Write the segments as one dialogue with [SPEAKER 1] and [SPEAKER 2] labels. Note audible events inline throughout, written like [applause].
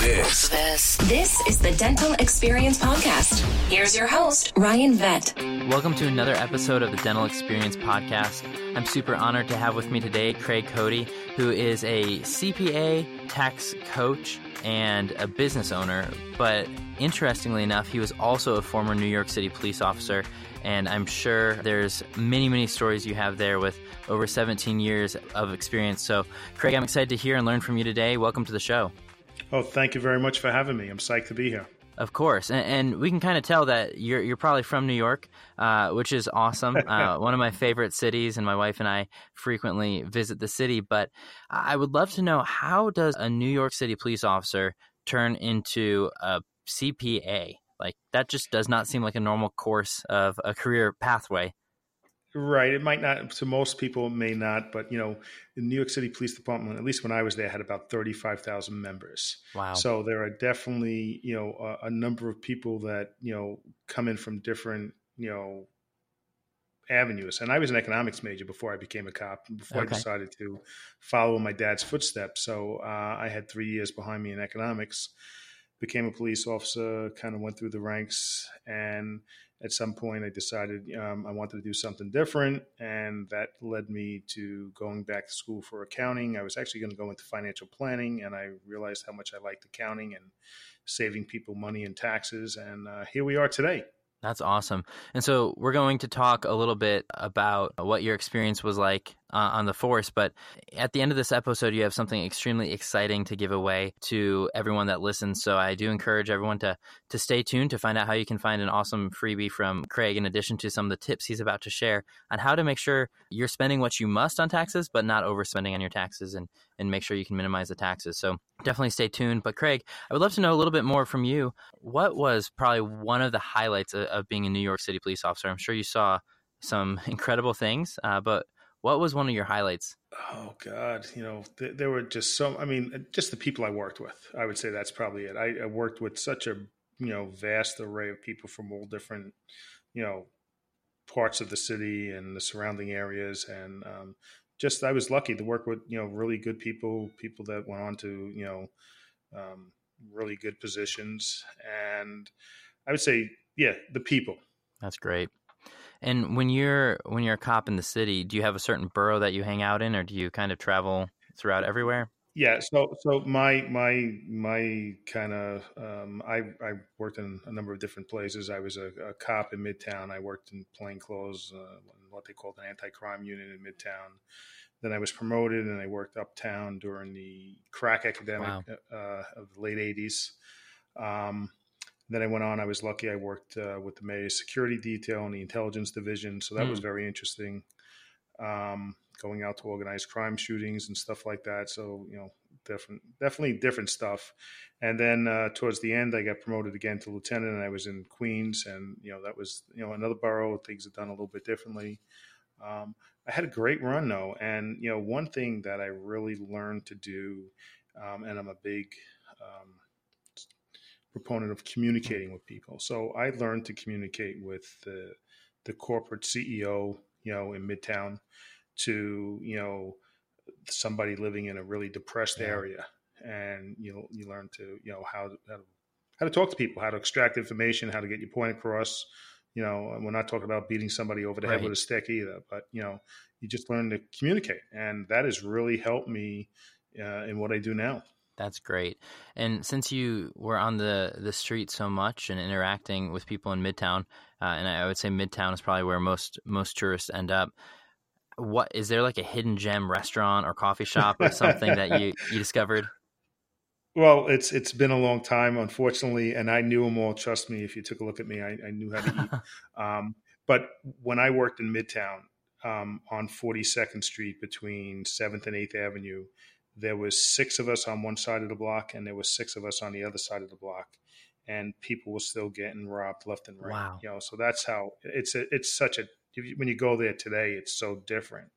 [SPEAKER 1] This.
[SPEAKER 2] This. This is the Dental Experience Podcast. Here's your host, Ryan Vett.
[SPEAKER 3] Welcome to another episode of the Dental Experience Podcast. I'm super honored to have with me today Craig Cody, who is a CPA, tax coach, and a business owner. But interestingly enough, he was also a former New York City police officer. And I'm sure there's many, many stories you have there with over 17 years of experience. So, Craig, I'm excited to hear and learn from you today. Welcome to the show.
[SPEAKER 4] Oh, thank you very much for having me. I'm psyched to be here.
[SPEAKER 3] Of course, and, and, we can kind of tell that you're you're probably from New York, uh, which is awesome. [laughs] Uh, one of my favorite cities, and my wife and I frequently visit the city. But I would love to know how does a New York City police officer turn into a CPA? Like that just does not seem like a normal course of a career pathway.
[SPEAKER 4] Right. It might not, to most people, it may not, but you know, the New York City Police Department, at least when I was there, had about 35,000 members.
[SPEAKER 3] Wow.
[SPEAKER 4] So there are definitely, you know, a, a, number of people that, you know, come in from different, you know, avenues. And I was an economics major before I became a cop, before okay. I decided to follow my dad's footsteps. So uh, I had three years behind me in economics, became a police officer, kind of went through the ranks and at some point, I decided um, I wanted to do something different, and that led me to going back to school for accounting. I was actually going to go into financial planning, and I realized how much I liked accounting and saving people money in taxes. And uh, here we are today.
[SPEAKER 3] That's awesome. And so we're going to talk a little bit about what your experience was like uh, on the force. But at the end of this episode, you have something extremely exciting to give away to everyone that listens. So I do encourage everyone to to stay tuned to find out how you can find an awesome freebie from Craig, in addition to some of the tips he's about to share on how to make sure you're spending what you must on taxes, but not overspending on your taxes, and and make sure you can minimize the taxes. So definitely stay tuned. But Craig, I would love to know a little bit more from you. What was probably one of the highlights of, of being a New York City police officer? I'm sure you saw some [laughs] incredible things, uh, but what was one of your highlights?
[SPEAKER 4] Oh God, you know, th- there were just so. I mean, just the people I worked with. I would say that's probably it. I, I, worked with such a you know vast array of people from all different you know parts of the city and the surrounding areas, and um, just I was lucky to work with you know really good people, people that went on to you know um, really good positions, and I would say yeah, the people.
[SPEAKER 3] That's great. And when you're when you're a cop in the city, do you have a certain borough that you hang out in, or do you kind of travel throughout everywhere?
[SPEAKER 4] Yeah, so so my my my kind of um, I I worked in a number of different places. I was a, a cop in Midtown. I worked in plainclothes, uh, what they called an anti-crime unit in Midtown. Then I was promoted, and I worked uptown during the crack epidemic wow. uh, of the late '80s. Um, then I went on. I was lucky. I worked uh, with the mayor's security detail and the intelligence division, so that mm. was hmm. very interesting. Um, going out to organize crime shootings and stuff like that. So you know, different, definitely different stuff. And then uh, towards the end, I got promoted again to lieutenant, and I was in Queens, and you know that was you know another borough. Things are done a little bit differently. Um, I had a great run though, and you know one thing that I really learned to do, um, and I'm a big um, proponent of communicating with people. So I learned to communicate with the the corporate CEO, you know, in Midtown, to you know somebody living in a really depressed yeah. area, and you know you learn to you know how to, how to how to talk to people, how to extract information, how to get your point across. You know, we're not talking about beating somebody over the right. head with a stick either, but you know, you just learn to communicate, and that has really helped me uh, in what I do now.
[SPEAKER 3] That's great. And since you were on the, the street so much and interacting with people in Midtown, uh, and I would say Midtown is probably where most most tourists end up. What is there like a hidden gem restaurant or coffee shop or something that you, you discovered? [laughs]
[SPEAKER 4] Well, it's it's been a long time, unfortunately, and I knew them all. Trust me, if you took a look at me, I, I knew how to eat. [laughs] um, but when I worked in Midtown um, on 42nd Street between Seventh and Eighth Avenue, there was six of us on one side of the block and there was six of us on the other side of the block. And people were still getting robbed left and right.
[SPEAKER 3] Wow.
[SPEAKER 4] you know so that's how it's a, it's such a when you go there today it's so different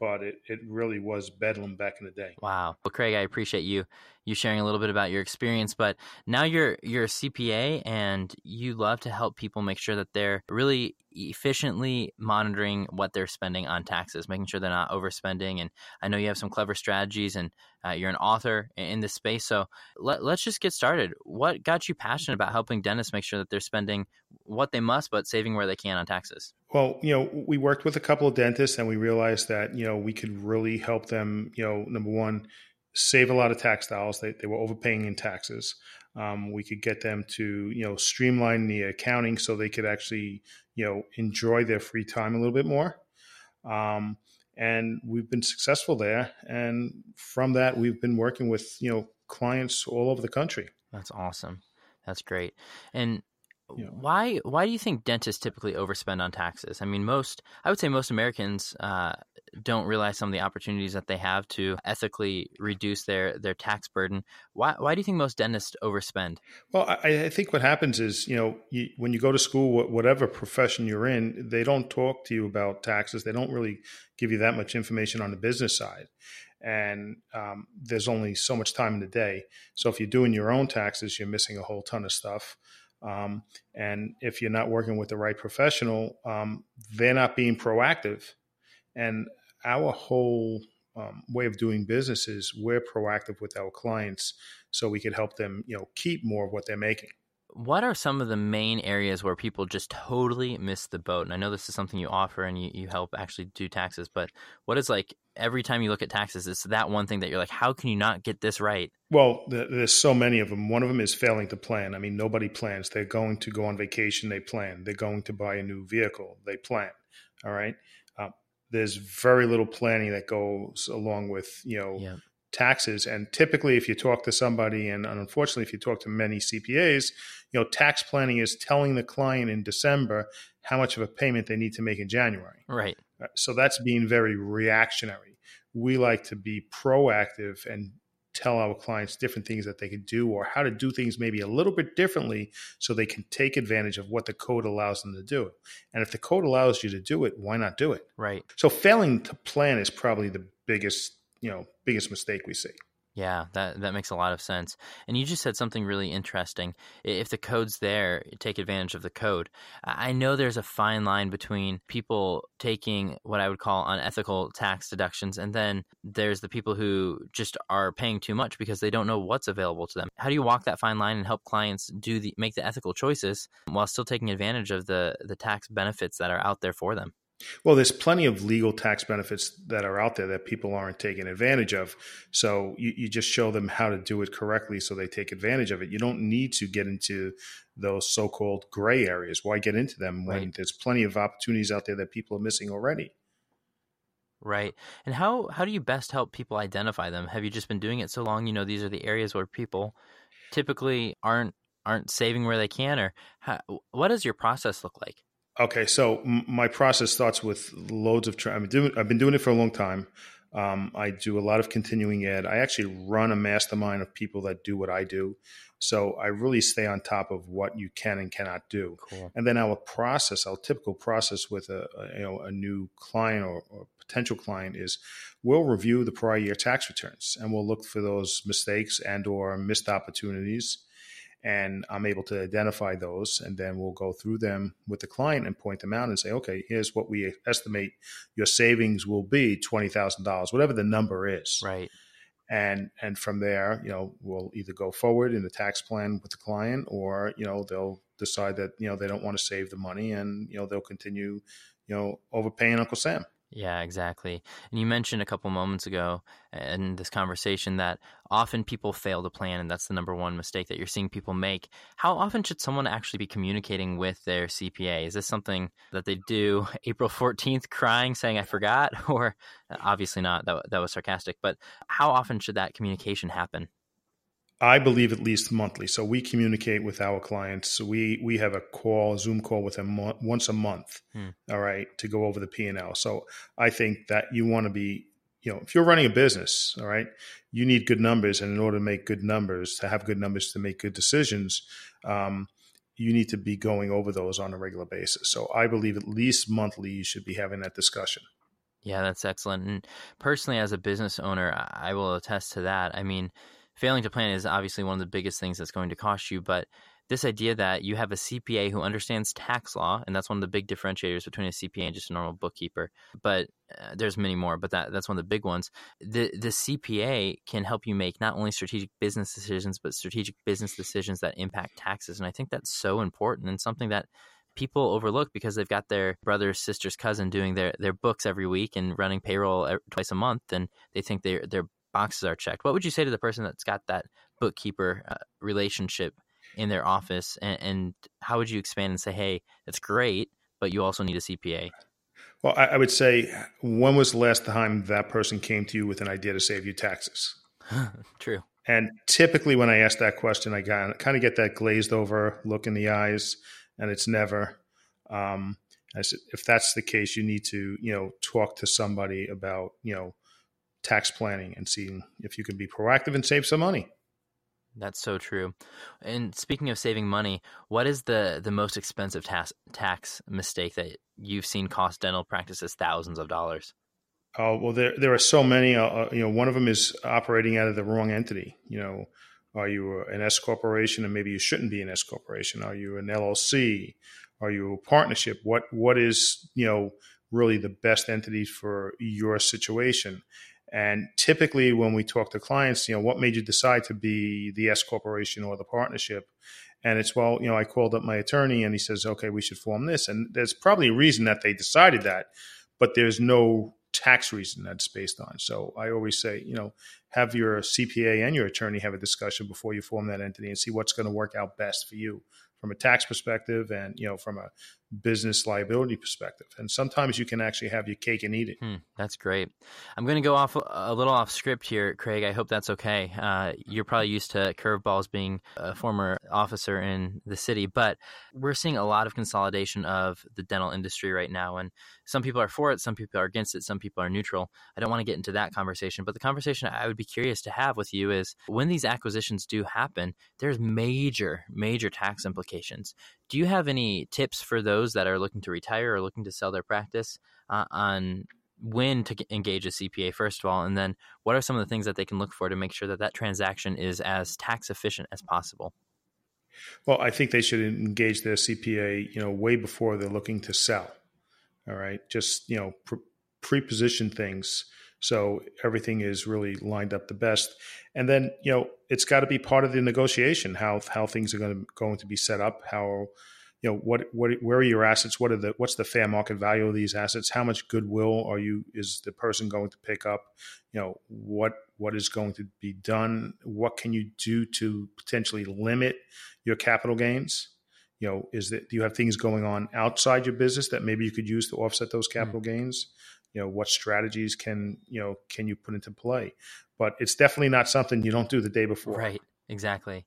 [SPEAKER 4] but it, it really was bedlam back in the day.
[SPEAKER 3] Wow. Well, Craig, I appreciate you you sharing a little bit about your experience, but now you're you're a CPA and you love to help people make sure that they're really efficiently monitoring what they're spending on taxes, making sure they're not overspending. And I know you have some clever strategies, and uh, you're an author in this space. So let, let's just get started. What got you passionate about helping dentists make sure that they're spending what they must, but saving where they can on taxes?
[SPEAKER 4] Well, you know, we worked with a couple of dentists, and we realized that you know we could really help them. You know, number one save a lot of tax dollars. They, they were overpaying in taxes. Um, we could get them to you know streamline the accounting so they could actually you know enjoy their free time a little bit more. Um, and we've been successful there. And from that, we've been working with you know clients all over the country.
[SPEAKER 3] That's awesome. That's great. And know, why why do you think dentists typically overspend on taxes? I mean, most I would say most Americans uh, don't realize some of the opportunities that they have to ethically reduce their their tax burden. Why why do you think most dentists overspend?
[SPEAKER 4] Well, I, I think what happens is you know you, when you go to school, whatever profession you're in, they don't talk to you about taxes. They don't really give you that much information on the business side and um, there's only so much time in the day. So if you're doing your own taxes, you're missing a whole ton of stuff. Um, and if you're not working with the right professional, um, they're not being proactive. And our whole um, way of doing business is we're proactive with our clients so we could help them, you know, keep more of what they're making
[SPEAKER 3] what are some of the main areas where people just totally miss the boat? And I know this is something you offer and you, you help actually do taxes, but what is like every time you look at taxes, it's that one thing that you're like, how can you not get this right?
[SPEAKER 4] Well, there's so many of them. One of them is failing to plan. I mean, nobody plans. They're going to go on vacation, they plan. They're going to buy a new vehicle, they plan. All right. Uh, there's very little planning that goes along with, you know, yeah taxes. And typically, if you talk to somebody, and unfortunately, if you talk to many CPAs, you know, tax planning is telling the client in December how much of a payment they need to make in January.
[SPEAKER 3] Right.
[SPEAKER 4] Uh, so that's being very reactionary. We like to be proactive and tell our clients different things that they can do or how to do things maybe a little bit differently so they can take advantage of what the code allows them to do. And if the code allows you to do it, why not do it?
[SPEAKER 3] Right.
[SPEAKER 4] So failing to plan is probably the biggest you know biggest mistake we see.
[SPEAKER 3] Yeah, that that makes a lot of sense. And you just said something really interesting. If the code's there, take advantage of the code. I know there's a fine line between people taking what I would call unethical tax deductions and then there's the people who just are paying too much because they don't know what's available to them. How do you walk that fine line and help clients do the make the ethical choices while still taking advantage of the the tax benefits that are out there for them?
[SPEAKER 4] Well, there's plenty of legal tax benefits that are out there that people aren't taking advantage of. So you, you, just show them how to do it correctly so they take advantage of it. You don't need to get into those so called gray areas. Why get into them when right. there's plenty of opportunities out there that people are missing already?
[SPEAKER 3] Right. And how, how do you best help people identify them? Have you just been doing it so long? You know, these are the areas where people typically aren't aren't saving where they can or how, what does your process look like?
[SPEAKER 4] Okay, so m- my process starts with loads of. Tra- I've, been doing, I've been doing it for a long time. Um, I do a lot of continuing ed. I actually run a mastermind of people that do what I do. So I really stay on top of what you can and cannot do. Cool. And then our process, our typical process with a, a you know a new client or, or, potential client is we'll review the prior year tax returns and we'll look for those mistakes and or missed opportunities and I'm able to identify those. And then we'll go through them with the client and point them out and say, okay, here's what we estimate your savings will be twenty thousand dollars, whatever the number is.
[SPEAKER 3] Right.
[SPEAKER 4] And and from there, you know, we'll either go forward in the tax plan with the client, or you know, they'll decide that you know they don't want to save the money, and you know they'll continue, you know, overpaying Uncle Sam.
[SPEAKER 3] Yeah, exactly. And you mentioned a couple moments ago in this conversation that often people fail to plan, and that's the number one mistake that you're seeing people make. How often should someone actually be communicating with their CPA? Is this something that they do [laughs] April 14th crying, saying, I forgot? [laughs] Or uh, obviously not, that, that was sarcastic, but how often should that communication happen?
[SPEAKER 4] I believe at least monthly. So we communicate with our clients. So we we have a call, a Zoom call with them once a month. Hmm. All right, to go over the P and L. So I think that you want to be, you know, if you're running a business, all right, you need good numbers, and in order to make good numbers, to have good numbers, to make good decisions, um, you need to be going over those on a regular basis. So I believe at least monthly you should be having that discussion.
[SPEAKER 3] Yeah, that's excellent. And personally, as a business owner, I will attest to that. I mean, failing to plan is obviously one of the biggest things that's going to cost you, but this idea that you have a CPA who understands tax law, and that's one of the big differentiators between a CPA and just a normal bookkeeper. But uh, there's many more, but that that's one of the big ones. The the CPA can help you make not only strategic business decisions, but strategic business decisions that impact taxes. And I think that's so important and something that people overlook because they've got their brother, sister's cousin doing their, their books every week and running payroll twice a month, and they think their their boxes are checked. What would you say to the person that's got that bookkeeper uh, relationship in their office, and, and, how would you expand and say, "Hey, it's great, but you also need a CPA"?
[SPEAKER 4] Well, I, I would say, when was the last time that person came to you with an idea to save you taxes? [laughs]
[SPEAKER 3] True.
[SPEAKER 4] And typically, when I ask that question, I kind of get that glazed over look in the eyes, and it's never. Um, I said, if that's the case, you need to, you know, talk to somebody about, you know, tax planning and seeing if you can be proactive and save some money.
[SPEAKER 3] That's so true. And speaking of saving money, what is the the most expensive tax tax mistake that you've seen cost dental practices thousands of dollars?
[SPEAKER 4] Oh well, there there are so many. Uh, uh, you know, one of them is operating out of the wrong entity. You know, are you an S corporation and maybe you shouldn't be an S corporation? Are you an LLC? Are you a partnership? What what is you know really the best entity for your situation? And typically, when we talk to clients, you know, what made you decide to be the S corporation or the partnership? And it's well, you know, I called up my attorney and he says, okay, we should form this. And there's probably a reason that they decided that, but there's no tax reason that's based on. So I always say, you know, have your CPA and your attorney have a discussion before you form that entity and see what's going to work out best for you from a tax perspective and you know from a business liability perspective. And sometimes you can actually have your cake and eat it.
[SPEAKER 3] Hmm, that's great. I'm going to go off a little off script here, Craig. I hope that's okay. Uh, you're probably used to curveballs being a former officer in the city, but we're seeing a lot of consolidation of the dental industry right now. And some people are for it, some people are against it, some people are neutral. I don't want to get into that conversation, but the conversation I would be curious to have with you is when these acquisitions do happen, there's major, major tax implications. Do you have any tips for those that are looking to retire or looking to sell their practice uh, on when to engage a CPA, first of all, and then what are some of the things that they can look for to make sure that that transaction is as tax efficient as possible?
[SPEAKER 4] Well, I think they should engage their CPA, you know, way before they're looking to sell. All right, just you know, pre-position things so everything is really lined up the best. And then, you know, it's got to be part of the negotiation how how things are going to going to be set up, how you know what what where are your assets? What are the what's the fair market value of these assets? How much goodwill are you is the person going to pick up? You know what what is going to be done? What can you do to potentially limit your capital gains you know is that do you have things going on outside your business that maybe you could use to offset those hmm. capital mm-hmm. gains? You know what strategies can you know can you put into play? But it's definitely not something you don't do the day before.
[SPEAKER 3] Right. Exactly.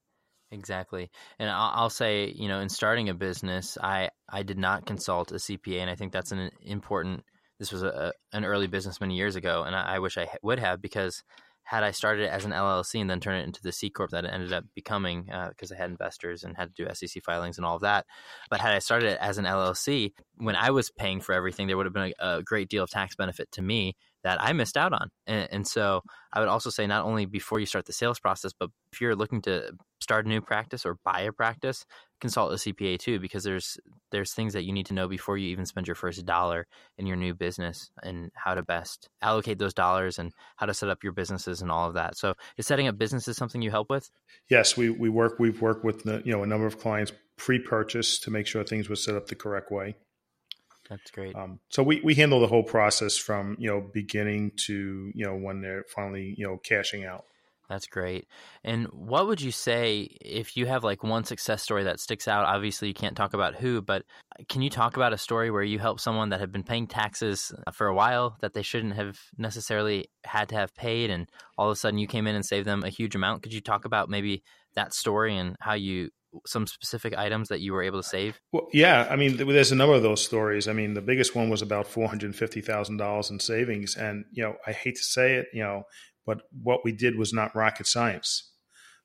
[SPEAKER 3] Exactly. And I'll, I'll, say you know in starting a business i i did not consult a cpa and i think that's an important this was a, an early business many years ago and I, I wish i would have because had I started it as an LLC and then turned it into the C corp that it ended up becoming because uh, I had investors and had to do SEC filings and all of that. But had I started it as an LLC, when I was paying for everything, there would have been a, a great deal of tax benefit to me that I missed out on. And, and, so I would also say not only before you start the sales process, but if you're looking to start a new practice or buy a practice, consult a CPA too, because there's there's things that you need to know before you even spend your first dollar in your new business and how to best allocate those dollars and how to set up your businesses and all of that. So is setting up businesses something you help with?
[SPEAKER 4] Yes, we, we work we've worked with the, you know a number of clients pre-purchase to make sure things were set up the correct way.
[SPEAKER 3] That's great. Um,
[SPEAKER 4] so we, we handle the whole process from you know beginning to you know when they're finally you know cashing out.
[SPEAKER 3] That's great. And what would you say if you have like one success story that sticks out? Obviously, you can't talk about who, but uh, can you talk about a story where you helped someone that had been paying taxes uh, for a while that they shouldn't have necessarily had to have paid, and all of a sudden you came in and saved them a huge amount? Could you talk about maybe that story and how you some specific items that you were able to save?
[SPEAKER 4] Well, yeah, I mean, there's a number of those stories. I mean, the biggest one was about four hundred fifty thousand dollars in savings, and you know, I hate to say it, you know, but what we did was not rocket science.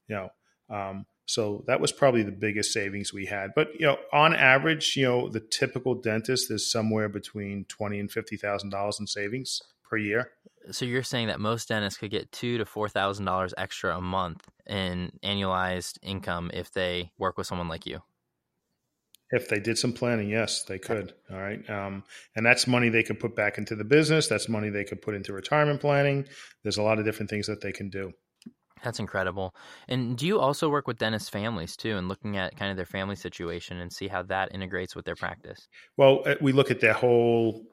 [SPEAKER 4] You know, Um, so that was probably the biggest savings we had. But you know, on average, you know, the typical dentist is somewhere between twenty and fifty thousand dollars in savings per year.
[SPEAKER 3] So you're saying that most dentists could get two to four thousand dollars extra a month in annualized income if they work with someone like you.
[SPEAKER 4] If they did some planning, yes, they could. All right. Um, and that's money they could put back into the business. That's money they could put into retirement planning. There's a lot of different things that they can do.
[SPEAKER 3] That's incredible. And do you also work with dentist families too, and looking at kind of their family situation and see how that integrates with their practice?
[SPEAKER 4] Well, uh, we look at their whole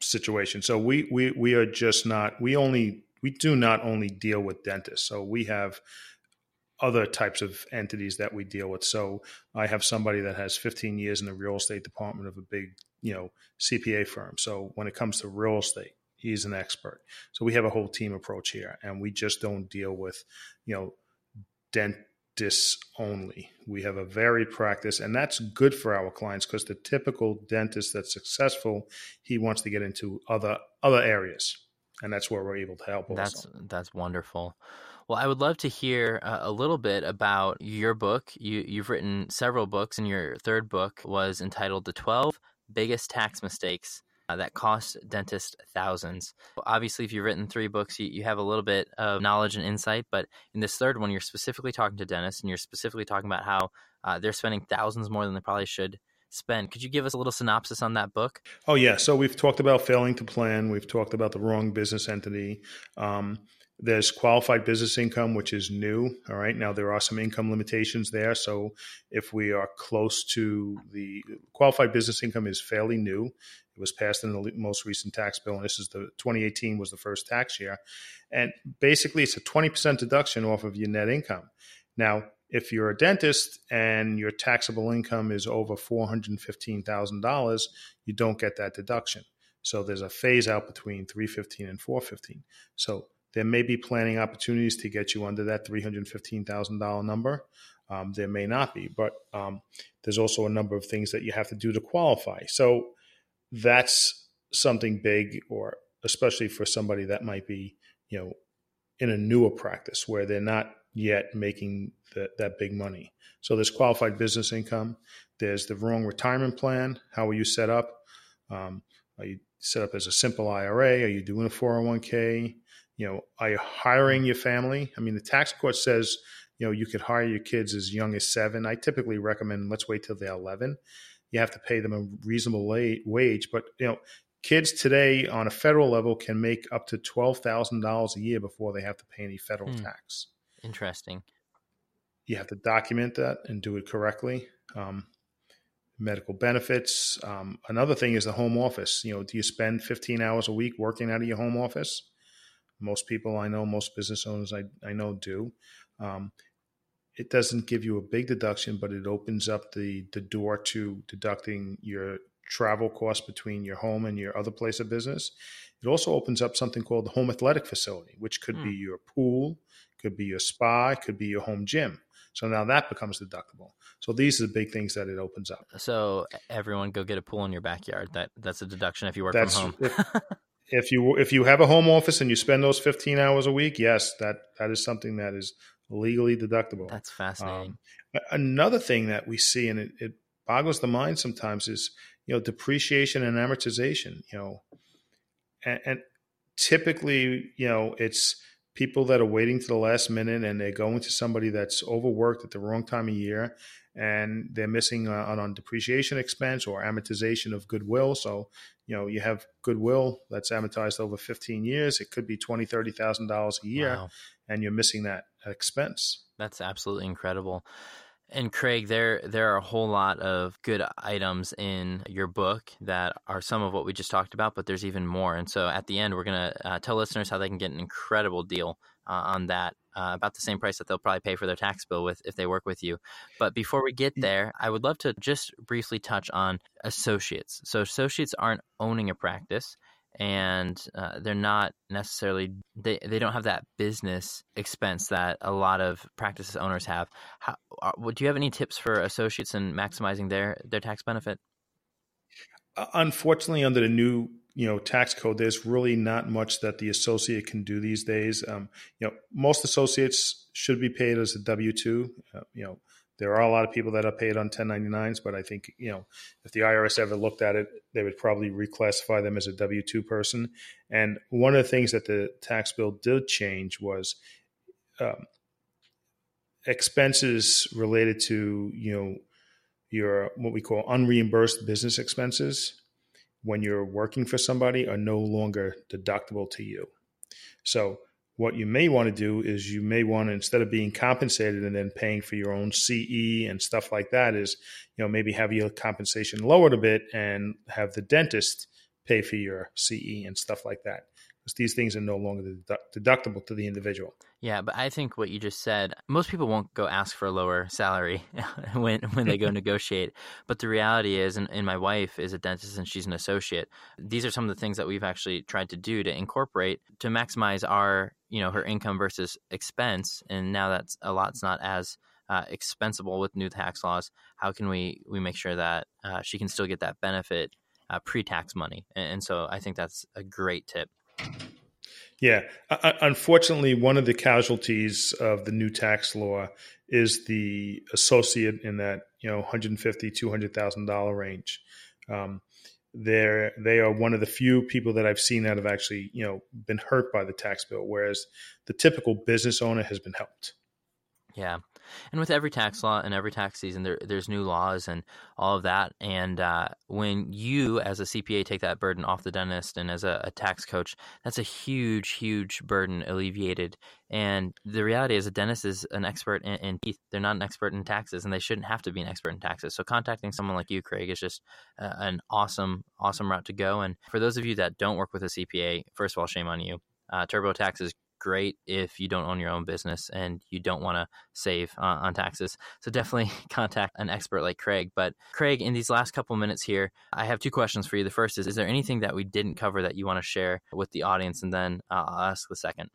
[SPEAKER 4] situation. So we we we are just not. We only we do not only deal with dentists. So we have other types of entities that we deal with. So I have somebody that has 15 years in the real estate department of a big, you know, CPA firm. So when it comes to real estate, he's an expert. So we have a whole team approach here, and we just don't deal with, you know, dentists only. We have a varied practice, and that's good for our clients because the typical dentist that's successful, he wants to get into other other areas, and that's where we're able to help.
[SPEAKER 3] That's that's wonderful. Well, I would love to hear uh, a little bit about your book. You, you've written several books, and your third book was entitled "The Twelve Biggest Tax Mistakes uh, that cost dentists thousands. Obviously, if you've written three books, you, you have a little bit of knowledge and insight. But in this third one, you're specifically talking to dentists and you're specifically talking about how uh, they're spending thousands more than they probably should spend. Could you give us a little synopsis on that book?
[SPEAKER 4] Oh, yeah. So we've talked about failing to plan, we've talked about the wrong business entity. Um, there's qualified business income, which is new. All right. Now, there are some income limitations there. So, if we are close to the qualified business income is fairly new. It was passed in the most recent tax bill, and this is the 2018 was the first tax year. And basically, it's a 20% deduction off of your net income. Now, if you're a dentist and your taxable income is over $415,000, you don't get that deduction. So there's a phase out between 315 and 415. So there may be planning opportunities to get you under that $315,000 number. Um, there may not be, but um, there's also a number of things that you have to do to qualify. So that's something big, or especially for somebody that might be, you know, in a newer practice where they're not yet making the, that big money. So there's qualified business income. There's the wrong retirement plan. How are you set up? Um, are you set up as a simple IRA? Are you doing a 401k? You know, are you hiring your family? I mean, the tax court says, you know, you could hire your kids as young as seven. I typically recommend let's wait till they're 11. You have to pay them a reasonable wage, but you know, kids today on a federal level can make up to twelve thousand dollars a year before they have to pay any federal hmm. tax.
[SPEAKER 3] Interesting.
[SPEAKER 4] You have to document that and do it correctly. Um, medical benefits. Um, another thing is the home office. You know, do you spend 15 hours a week working out of your home office? Most people I know, most business owners I, I know do. Um, it doesn't give you a big deduction, but it opens up the, the door to deducting your travel costs between your home and your other place of business. It also opens up something called the home athletic facility, which could be hmm. your pool, could be your spa, could be your home gym. So now that becomes deductible. So these are the big things that it opens up.
[SPEAKER 3] So everyone go get a pool in your backyard. That that's a deduction if you work that's, from home.
[SPEAKER 4] if, [laughs] if you if you have a home office and you spend those 15 hours a week, yes, that that is something that is legally deductible.
[SPEAKER 3] That's fascinating.
[SPEAKER 4] Um, another thing that we see, and it, it boggles the mind sometimes, is you know depreciation and amortization. You know, and, and typically, you know, it's people that are waiting to the last minute and they're going to somebody that's overworked at the wrong time of year and they're missing uh, on depreciation expense or amortization of goodwill. So, you know, you have goodwill that's amortized over 15 years. It could be twenty, thirty thousand dollars a year, wow. and you're missing that expense.
[SPEAKER 3] That's absolutely incredible. And Craig, there there are a whole lot of good items in your book that are some of what we just talked about, but there's even more. And so at the end, we're gonna uh, tell listeners how they can get an incredible deal uh, on that, uh, about the same price that they'll probably pay for their tax bill with if they work with you. But before we get there, I would love to just briefly touch on associates. So associates aren't owning a practice and uh, they're not necessarily they, they don't have that business expense that a lot of practices owners have How, are, uh, do you have any tips for associates in maximizing their their tax benefit
[SPEAKER 4] uh, unfortunately under the new you know tax code, there's really not much that the associate can do these days. Um, you know, most associates should be paid as a W two. Uh, you know, there are a lot of people that are paid on 1099s, but I think you know if the IRS ever looked at it, they would probably reclassify them as a W two person. And one of the things that the tax bill did change was um, expenses related to you know your what we call unreimbursed business expenses when you're working for somebody are no longer deductible to you. So what you may want to do is you may want to instead of being compensated and then paying for your own CE and stuff like that is you know maybe have your compensation lowered a bit and have the dentist pay for your CE and stuff like that because these things are no longer deductible to the individual.
[SPEAKER 3] Yeah, but I think what you just said, most people won't go ask for a lower salary [laughs] when when they go [laughs] negotiate. But the reality is, and, and, my wife is a dentist and she's an associate. These are some of the things that we've actually tried to do to incorporate to maximize our, you know, her income versus expense. And now that's a lot's not as uh, expensible with new tax laws. How can we we make sure that uh, she can still get that benefit uh, pre-tax money? And, and so I think that's a great tip.
[SPEAKER 4] Yeah. Uh, unfortunately, one of the casualties of the new tax law is the associate in that, you know, 150, $200,000 range. Um, they're, they are one of the few people that I've seen that have actually, you know, been hurt by the tax bill, whereas the typical business owner has been helped.
[SPEAKER 3] Yeah. And with every tax law and every tax season, there, there's new laws and all of that. And uh, when you, as a CPA, take that burden off the dentist, and as a, a, tax coach, that's a huge, huge burden alleviated. And the reality is, a dentist is an expert in, in teeth. They're not an expert in taxes, and they shouldn't have to be an expert in taxes. So contacting someone like you, Craig, is just uh, an awesome, awesome route to go. And for those of you that don't work with a CPA, first of all, shame on you. Uh, TurboTax is great if you don't own your own business and you don't want to save uh, on taxes. So definitely [laughs] contact an expert like Craig. But Craig, in these last couple minutes here, I have two questions for you. The first is: Is there anything that we didn't cover that you want to share with the audience? And then I'll ask the second.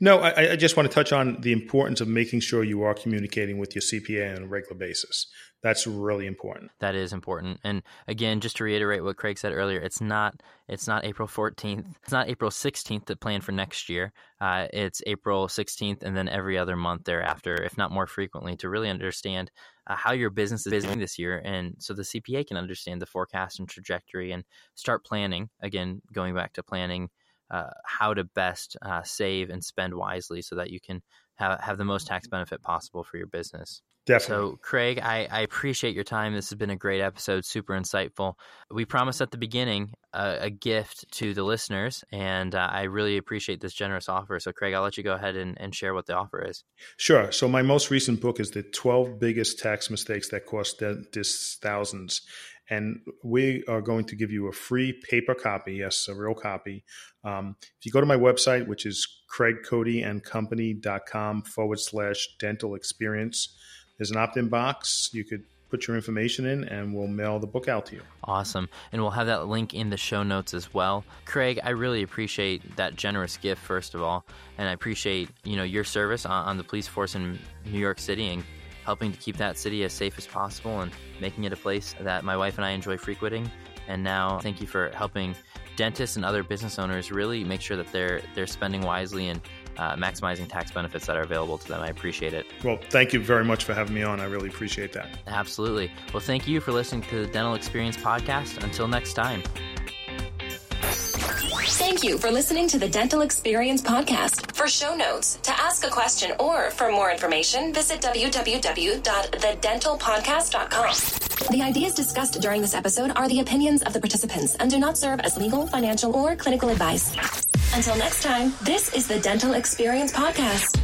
[SPEAKER 4] No, I, I, just want to touch on the importance of making sure you are communicating with your CPA on a regular basis. That's really important.
[SPEAKER 3] That is important. And again, just to reiterate what Craig said earlier, it's not it's not April 14th. It's not April 16th to plan for next year. Uh, it's April 16th and then every other month thereafter, if not more frequently, to really understand uh, how your business is doing this year, and so the CPA can understand the forecast and trajectory and start planning. Again, going back to planning uh, how to best uh, save and spend wisely so that you can have, have the most tax benefit possible for your business.
[SPEAKER 4] Definitely.
[SPEAKER 3] So, Craig, I, I, appreciate your time. This has been a great episode, super insightful. We promised at the beginning uh, a gift to the listeners, and uh, I really appreciate this generous offer. So, Craig, I'll let you go ahead and, and, share what the offer is.
[SPEAKER 4] Sure. So, my most recent book is The 12 Biggest Tax Mistakes That Cost Dentists Thousands. And we are going to give you a free paper copy, yes, a real copy. Um, if you go to my website, which is craigcodyandcompany.com forward slash dental experience, there's an opt-in box. You could put your information in and we'll mail the book out to you.
[SPEAKER 3] Awesome. And we'll have that link in the show notes as well. Craig, I really appreciate that generous gift first of all, and I appreciate, you know, your service on, on the police force in New York City and helping to keep that city as safe as possible and making it a place that my wife and I enjoy frequenting. And now thank you for helping dentists and other business owners really make sure that they're they're spending wisely and uh, maximizing tax benefits that are available to them. I appreciate it.
[SPEAKER 4] Well, thank you very much for having me on. I really appreciate that.
[SPEAKER 3] Absolutely. Well, thank you for listening to the Dental Experience Podcast. Until next time.
[SPEAKER 2] Thank you for listening to the Dental Experience Podcast. For show notes, to ask a question, or for more information, visit www.thedentalpodcast.com. The ideas discussed during this episode are the opinions of the participants and do not serve as legal, financial, or clinical advice. Until next time, this is the Dental Experience Podcast.